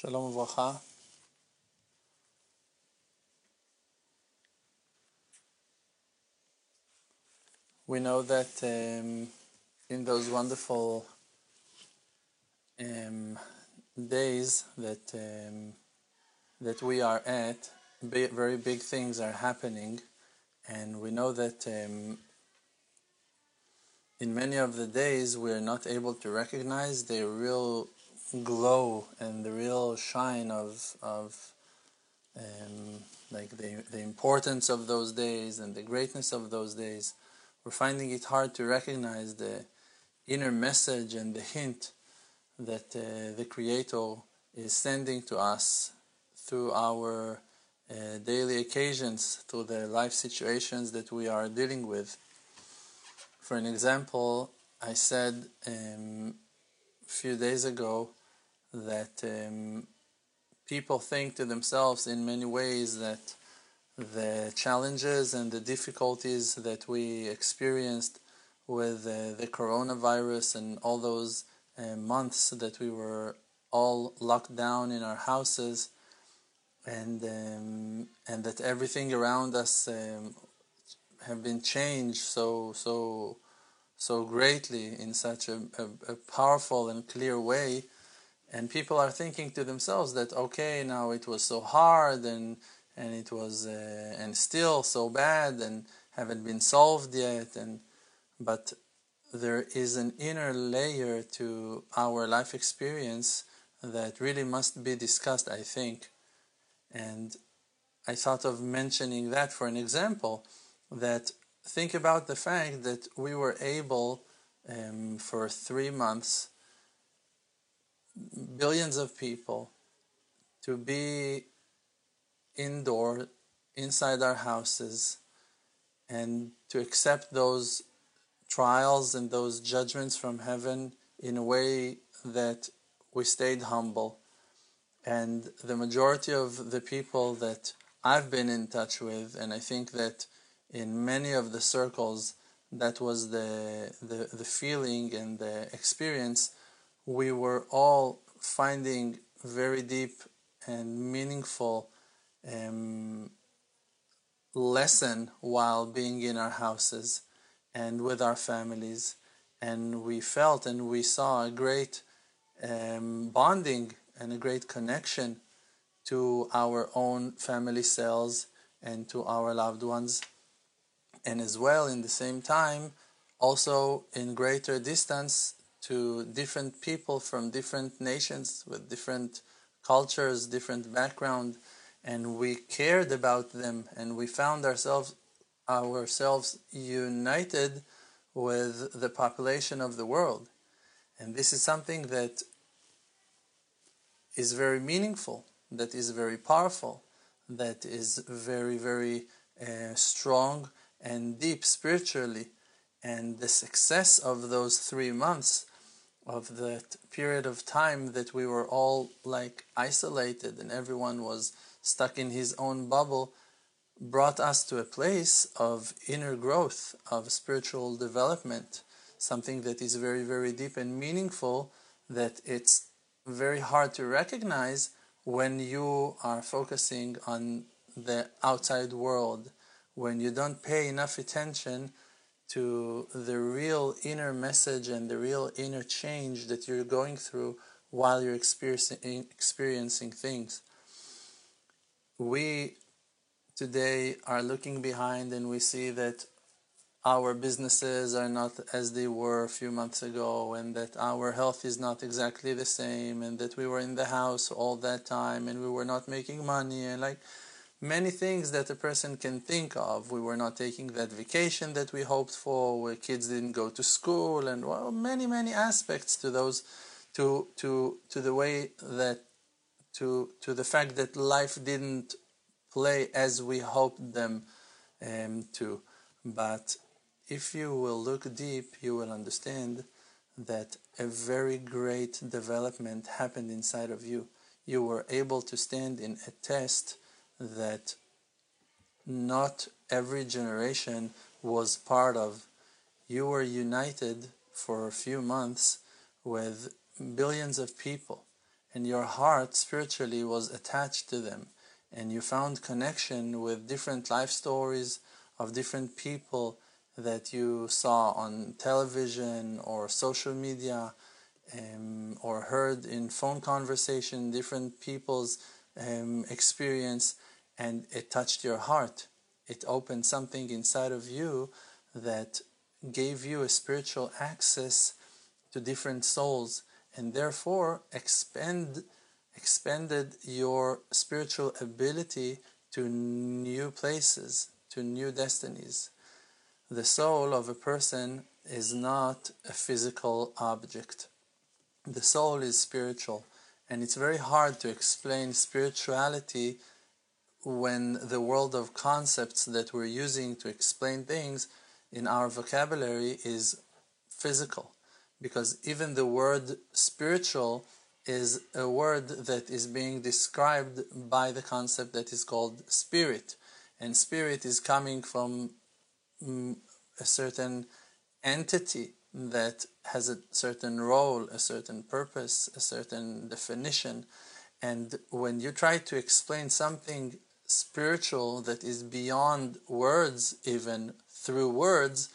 Shalom Uvracha. We know that um, in those wonderful um, days that um, that we are at, very big things are happening, and we know that um, in many of the days we are not able to recognize the real glow and the real shine of of um, like the the importance of those days and the greatness of those days. We're finding it hard to recognize the inner message and the hint that uh, the Creator is sending to us through our uh, daily occasions, through the life situations that we are dealing with. For an example, I said um, a few days ago that um, people think to themselves in many ways that the challenges and the difficulties that we experienced with uh, the coronavirus and all those uh, months that we were all locked down in our houses and um, and that everything around us um, have been changed so so so greatly in such a, a, a powerful and clear way and people are thinking to themselves that okay now it was so hard and and it was uh, and still so bad and haven't been solved yet. And but there is an inner layer to our life experience that really must be discussed i think. And i thought of mentioning that for an example that think about the fact that we were able um, for three months billions of people to be indoor inside our houses and to accept those trials and those judgments from heaven in a way that we stayed humble. And the majority of the people that I've been in touch with and I think that in many of the circles that was the the, the feeling and the experience we were all finding very deep and meaningful um, lesson while being in our houses and with our families. And we felt and we saw a great um, bonding and a great connection to our own family cells and to our loved ones. And as well in the same time also in greater distance to different people from different nations with different cultures, different background, and we cared about them, and we found ourselves ourselves united with the population of the world, and this is something that is very meaningful, that is very powerful, that is very very uh, strong and deep spiritually, and the success of those three months of that period of time that we were all like isolated and everyone was stuck in his own bubble brought us to a place of inner growth, of spiritual development, something that is very, very deep and meaningful, that it's very hard to recognize when you are focusing on the outside world, when you don't pay enough attention to the real inner message and the real inner change that you're going through while you're experiencing, experiencing things. We today are looking behind and we see that our businesses are not as they were a few months ago and that our health is not exactly the same and that we were in the house all that time and we were not making money and like many things that a person can think of. We were not taking that vacation that we hoped for, where kids didn't go to school, and well, many, many aspects to those, to to to the way that, to to the fact that life didn't play as we hoped them um, to. But if you will look deep, you will understand that a very great development happened inside of you. You were able to stand in a test that not every generation was part of. You were united for a few months with billions of people, and your heart spiritually was attached to them and you found connection with different life stories of different people that you saw on television or social media um, or heard in phone conversation different people's um, experience and it touched your heart it opened something inside of you that gave you a spiritual access to different souls and therefore expand expanded your spiritual ability to new places, to new destinies. The soul of a person is not a physical object. The soul is spiritual, and it's very hard to explain spirituality when the world of concepts that we're using to explain things in our vocabulary is physical. Because even the word spiritual is a word that is being described by the concept that is called spirit. And spirit is coming from mm, a certain entity that has a certain role, a certain purpose, a certain definition. And when you try to explain something spiritual that is beyond words, even through words,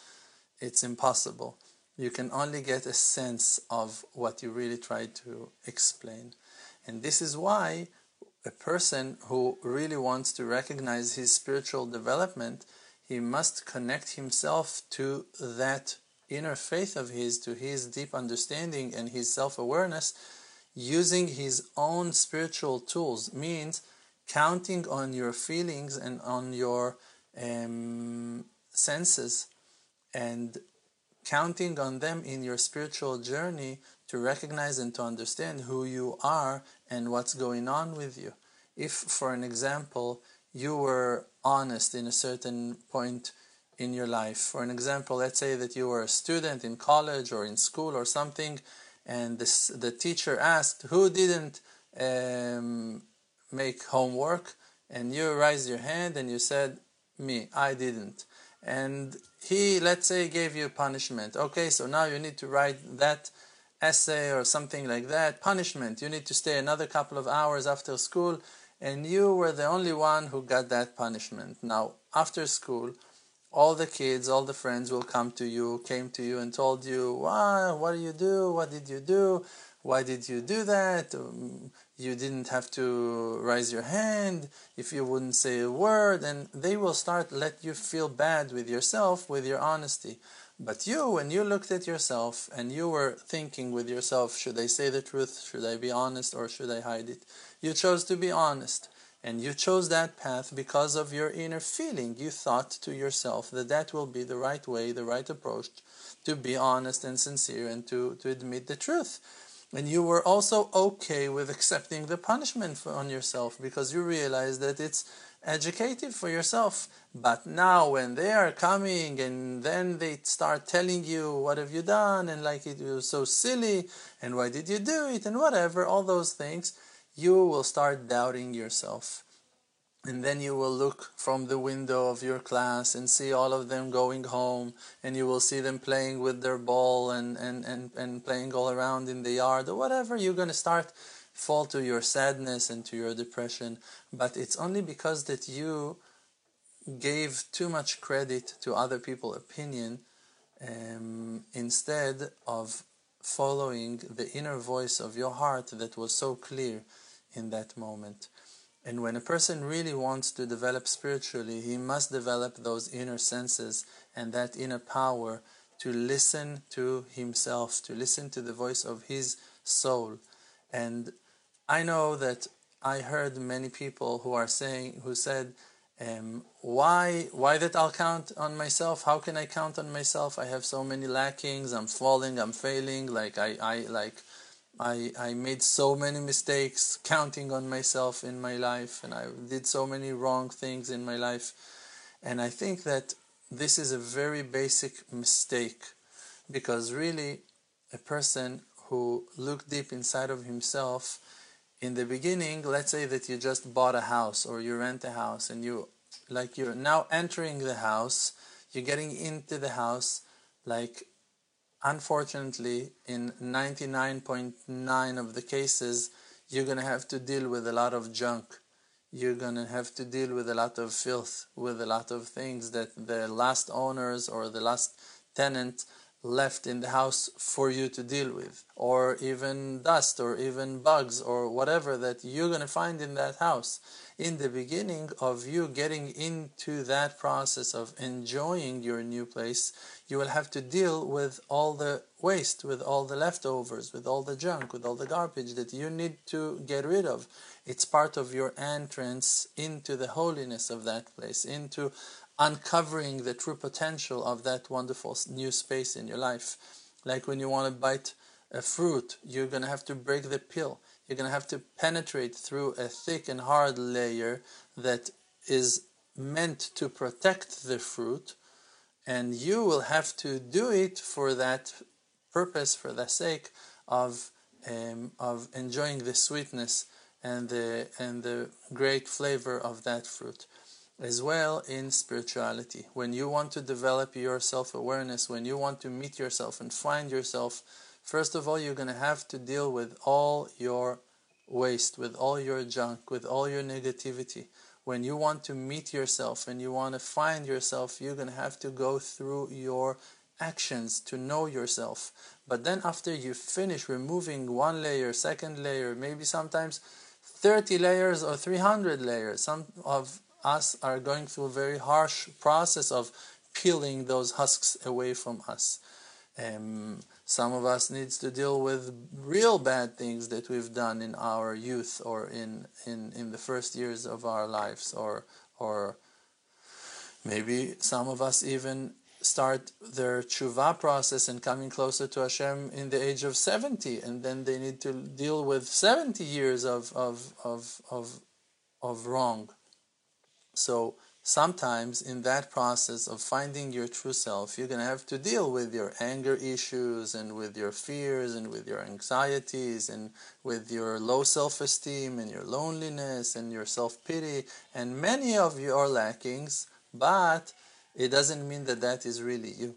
it's impossible you can only get a sense of what you really try to explain. And this is why a person who really wants to recognize his spiritual development, he must connect himself to that inner faith of his, to his deep understanding and his self awareness, using his own spiritual tools, means counting on your feelings and on your um, senses and counting on them in your spiritual journey to recognize and to understand who you are and what's going on with you. If, for an example, you were honest in a certain point in your life, for an example, let's say that you were a student in college or in school or something, and this, the teacher asked who didn't um, make homework, and you raised your hand and you said, Me, I didn't and he, let's say, gave you punishment. Okay, so now you need to write that essay or something like that. Punishment. You need to stay another couple of hours after school, and you were the only one who got that punishment. Now, after school, all the kids, all the friends will come to you, came to you, and told you, "Why? What do you do? What did you do? Why did you do that? Um, you didn't have to raise your hand if you wouldn't say a word and they will start let you feel bad with yourself with your honesty but you when you looked at yourself and you were thinking with yourself should i say the truth should i be honest or should i hide it you chose to be honest and you chose that path because of your inner feeling you thought to yourself that that will be the right way the right approach to be honest and sincere and to, to admit the truth and you were also okay with accepting the punishment for, on yourself because you realize that it's educative for yourself. But now, when they are coming and then they start telling you, What have you done? and like it was so silly, and why did you do it? and whatever, all those things, you will start doubting yourself. And then you will look from the window of your class and see all of them going home, and you will see them playing with their ball and, and, and, and playing all around in the yard or whatever. You're going to start fall to your sadness and to your depression. But it's only because that you gave too much credit to other people's opinion um, instead of following the inner voice of your heart that was so clear in that moment. And when a person really wants to develop spiritually, he must develop those inner senses and that inner power to listen to himself, to listen to the voice of his soul. And I know that I heard many people who are saying, who said, um, why, why that I'll count on myself? How can I count on myself? I have so many lackings. I'm falling. I'm failing. Like I, I like I, I made so many mistakes counting on myself in my life, and I did so many wrong things in my life. And I think that this is a very basic mistake because really, a person who looked deep inside of himself in the beginning, let's say that you just bought a house or you rent a house and you like you're now entering the house, you're getting into the house like unfortunately, in 99.9 of the cases, you're going to have to deal with a lot of junk. You're going to have to deal with a lot of filth, with a lot of things that the last owners or the last tenant left in the house for you to deal with, or even dust, or even bugs, or whatever that you're going to find in that house. In the beginning of you getting into that process of enjoying your new place, you will have to deal with all the waste, with all the leftovers, with all the junk, with all the garbage that you need to get rid of. It's part of your entrance into the holiness of that place, into uncovering the true potential of that wonderful new space in your life. Like when you want to bite a fruit, you're going to have to break the peel. You're going to have to penetrate through a thick and hard layer that is meant to protect the fruit, and you will have to do it for that purpose, for the sake of um, of enjoying the sweetness and the and the great flavor of that fruit as well in spirituality. When you want to develop your self awareness, when you want to meet yourself and find yourself, first of all, you're going to have to deal with all your waste, with all your junk, with all your negativity. When you want to meet yourself and you want to find yourself, you're going to have to go through your actions to know yourself. But then, after you finish removing one layer, second layer, maybe sometimes 30 layers or 300 layers some of us are going through a very harsh process of peeling those husks away from us. Um, some of us needs to deal with real bad things that we've done in our youth or in, in, in the first years of our lives or or maybe some of us even start their tshuva process and coming closer to Hashem in the age of 70 and then they need to deal with 70 years of, of, of, of, of wrong so sometimes in that process of finding your true self, you're going to have to deal with your anger issues and with your fears and with your anxieties and with your low self esteem and your loneliness and your self pity and many of your lackings, but it doesn't mean that that is really you.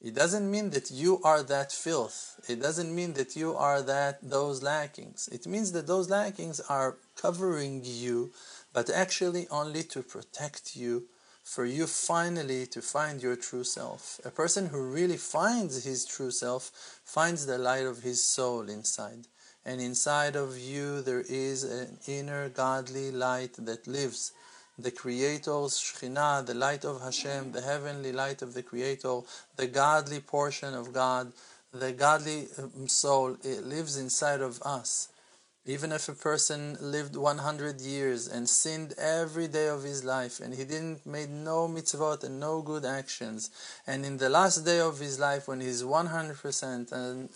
It doesn't mean that you are that filth. It doesn't mean that you are that those lackings. It means that those lackings are covering you but actually only to protect you, for you finally to find your true self. A person who really finds his true self finds the light of his soul inside. And inside of you there is an inner godly light that lives. The Creator's Shekhinah, the light of Hashem, the heavenly light of the Creator, the godly portion of God, the godly um, soul, it lives inside of us. Even if a person lived 100 years and sinned every day of his life and he didn't made no mitzvot and no good actions, and in the last day of his life when he's 100% and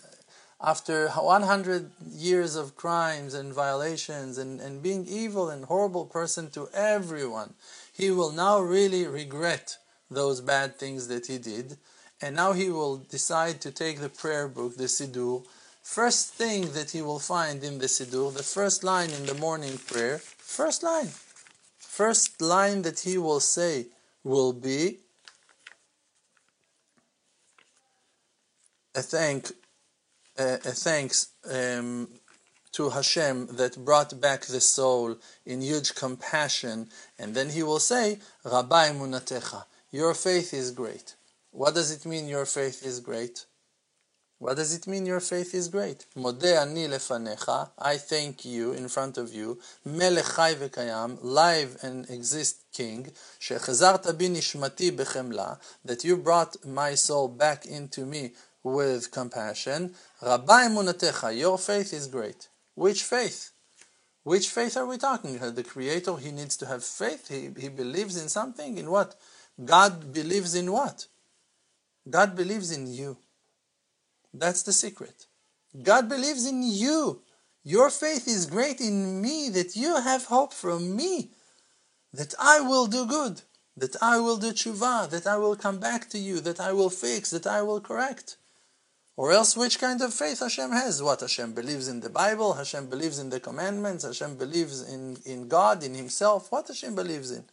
after 100 years of crimes and violations and, and being evil and horrible person to everyone, he will now really regret those bad things that he did. And now he will decide to take the prayer book, the Siddur, First thing that he will find in the Siddur, the first line in the morning prayer, first line, first line that he will say will be a thank, a, thanks um, to Hashem that brought back the soul in huge compassion, and then he will say, Rabbi emunatecha, your faith is great. What does it mean your faith is great? What does it mean your faith is great? Modeh ani lefanecha, I thank you in front of you, melech chai v'kayam, live and exist king, shechazarta bi nishmati bechemla, that you brought my soul back into me with compassion. Rabbi emunatecha, your faith is great. Which faith? Which faith are we talking? Uh, the Creator, he needs to have faith. He, he believes in something. In what? God believes in what? God believes in you. That's the secret. God believes in you. Your faith is great in me, that you have hope from me, that I will do good, that I will do tshuva, that I will come back to you, that I will fix, that I will correct. Or else, which kind of faith Hashem has? What Hashem believes in the Bible, Hashem believes in the commandments, Hashem believes in, in God, in Himself. What Hashem believes in?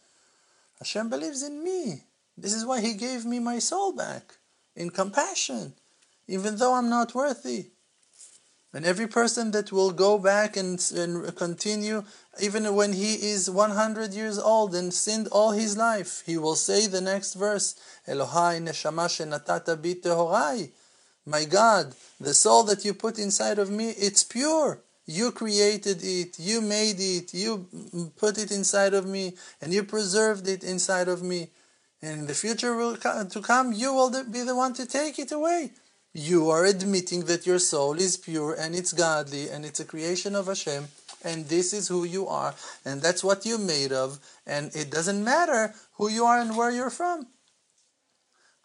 Hashem believes in me. This is why He gave me my soul back in compassion even though I'm not worthy. And every person that will go back and, and continue, even when he is 100 years old and sinned all his life, he will say the next verse, Elohai neshama shenatata bi. My God, the soul that you put inside of me, it's pure. You created it, you made it, you put it inside of me, and you preserved it inside of me. And in the future will to come, you will be the one to take it away you are admitting that your soul is pure and it's godly and it's a creation of Hashem and this is who you are and that's what you're made of and it doesn't matter who you are and where you're from.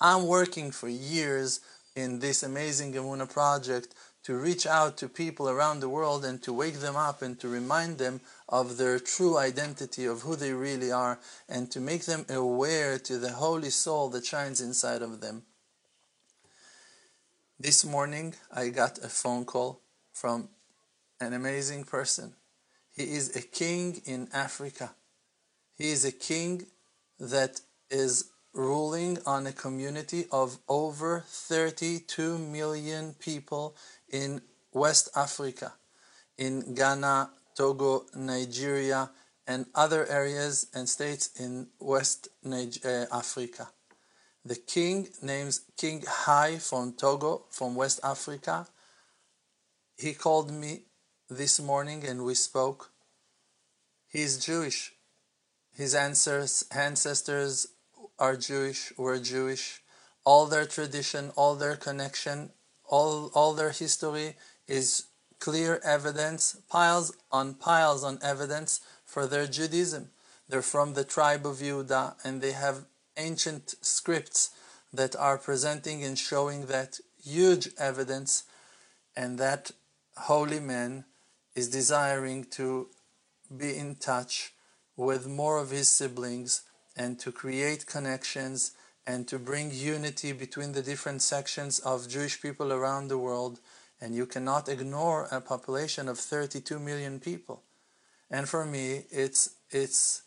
I'm working for years in this amazing Emunah project to reach out to people around the world and to wake them up and to remind them of their true identity of who they really are and to make them aware to the holy soul that shines inside of them. This morning I got a phone call from an amazing person. He is a king in Africa. He is a king that is ruling on a community of over 32 million people in West Africa, in Ghana, Togo, Nigeria, and other areas and states in West uh, Africa. The king names King Hai from Togo, from West Africa. He called me this morning and we spoke. He is Jewish. His ancestors are Jewish, were Jewish. All their tradition, all their connection, all, all their history is clear evidence, piles on piles on evidence for their Judaism. They're from the tribe of Judah and they have ancient scripts that are presenting and showing that huge evidence and that holy man is desiring to be in touch with more of his siblings and to create connections and to bring unity between the different sections of Jewish people around the world. And you cannot ignore a population of 32 million people. And for me, it's it's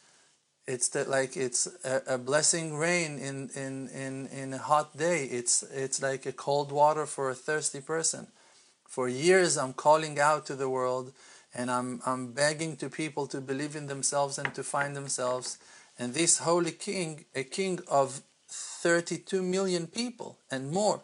it's that like it's a, a, blessing rain in, in, in, in a hot day. It's it's like a cold water for a thirsty person. For years I'm calling out to the world and I'm I'm begging to people to believe in themselves and to find themselves. And this holy king, a king of 32 million people and more,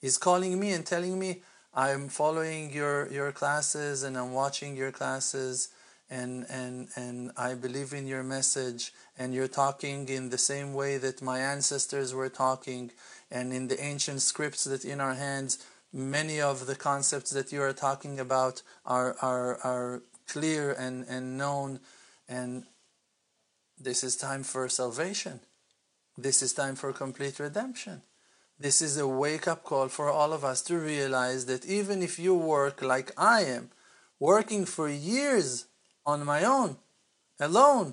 is calling me and telling me I'm following your your classes and I'm watching your classes and and and I believe in your message and you're talking in the same way that my ancestors were talking and in the ancient scripts that in our hands many of the concepts that you are talking about are are are clear and and known and this is time for salvation. This is time for complete redemption. This is a wake up call for all of us to realize that even if you work like I am working for years on my own, alone,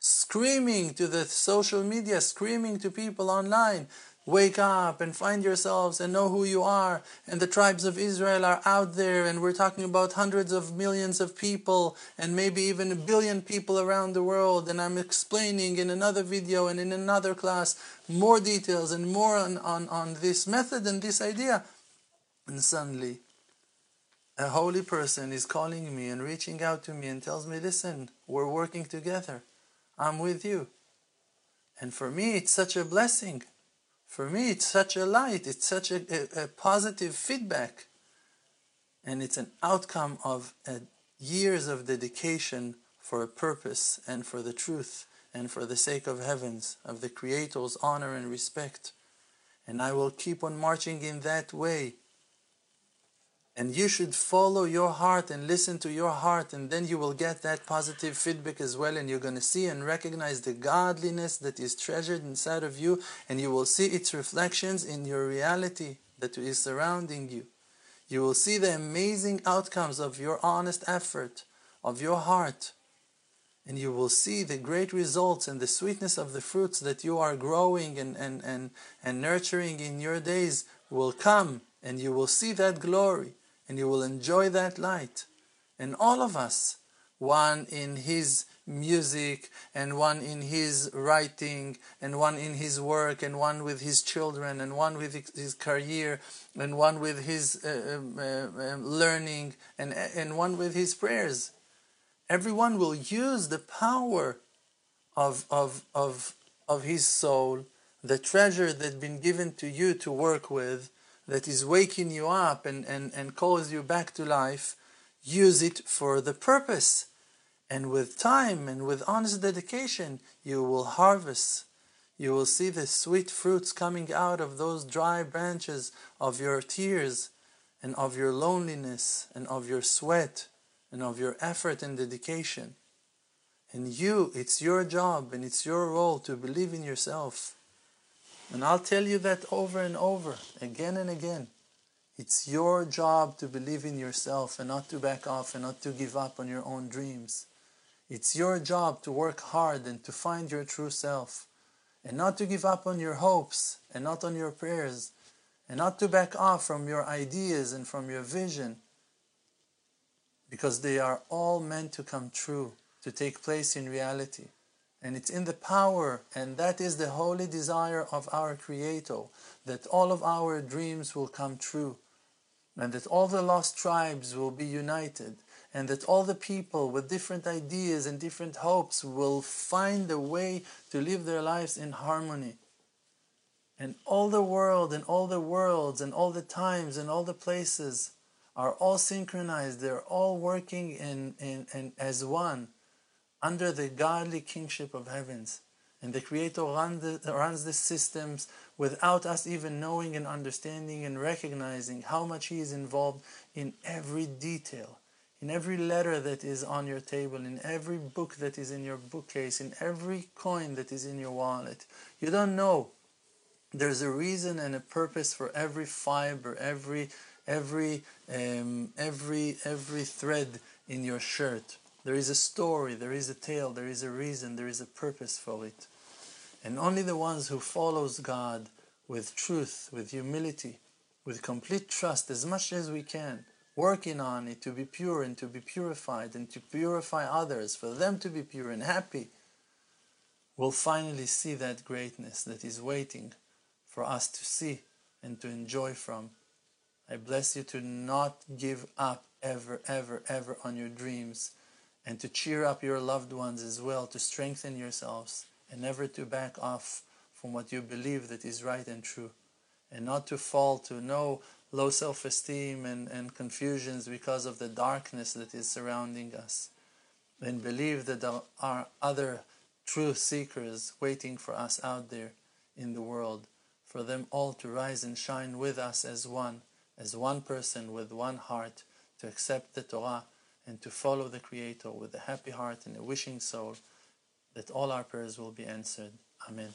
screaming to the social media, screaming to people online, wake up and find yourselves and know who you are. And the tribes of Israel are out there, and we're talking about hundreds of millions of people, and maybe even a billion people around the world. And I'm explaining in another video and in another class more details and more on, on, on this method and this idea. And suddenly, a holy person is calling me and reaching out to me and tells me, listen, we're working together. I'm with you. And for me, it's such a blessing. For me, it's such a light. It's such a, a, a positive feedback. And it's an outcome of a, years of dedication for a purpose and for the truth and for the sake of heavens, of the Creator's honor and respect. And I will keep on marching in that way and you should follow your heart and listen to your heart, and then you will get that positive feedback as well. And you're going to see and recognize the godliness that is treasured inside of you, and you will see its reflections in your reality that is surrounding you. You will see the amazing outcomes of your honest effort, of your heart, and you will see the great results and the sweetness of the fruits that you are growing and, and, and, and nurturing in your days will come, and you will see that glory and you will enjoy that light. And all of us, one in his music, and one in his writing, and one in his work, and one with his children, and one with his career, and one with his uh, um, uh, uh, learning, and, and one with his prayers. Everyone will use the power of, of, of, of his soul, the treasure that's been given to you to work with, that is waking you up and, and, and calls you back to life, use it for the purpose. And with time and with honest dedication, you will harvest. You will see the sweet fruits coming out of those dry branches of your tears and of your loneliness and of your sweat and of your effort and dedication. And you, it's your job and it's your role to believe in yourself. And I'll tell you that over and over, again and again. It's your job to believe in yourself and not to back off and not to give up on your own dreams. It's your job to work hard and to find your true self and not to give up on your hopes and not on your prayers and not to back off from your ideas and from your vision because they are all meant to come true, to take place in reality. And it's in the power, and that is the holy desire of our Creator, that all of our dreams will come true, and that all the lost tribes will be united, and that all the people with different ideas and different hopes will find a way to live their lives in harmony. And all the world and all the worlds and all the times and all the places are all synchronized. They're all working in, in, in as one under the godly kingship of heavens. And the Creator run the, runs the systems without us even knowing and understanding and recognizing how much He is involved in every detail, in every letter that is on your table, in every book that is in your bookcase, in every coin that is in your wallet. You don't know. There's a reason and a purpose for every fiber, every every um, every every thread in your shirt. There is a story, there is a tale, there is a reason, there is a purpose for it. And only the ones who follows God with truth, with humility, with complete trust as much as we can, working on it to be pure and to be purified and to purify others, for them to be pure and happy, will finally see that greatness that is waiting for us to see and to enjoy from. I bless you to not give up ever, ever, ever on your dreams and to cheer up your loved ones as well, to strengthen yourselves, and never to back off from what you believe that is right and true, and not to fall to no low self esteem and, and confusions because of the darkness that is surrounding us. And believe that there are other true seekers waiting for us out there in the world, for them all to rise and shine with us as one, as one person with one heart, to accept the Torah and to follow the Creator with a happy heart and a wishing soul that all our prayers will be answered. Amen.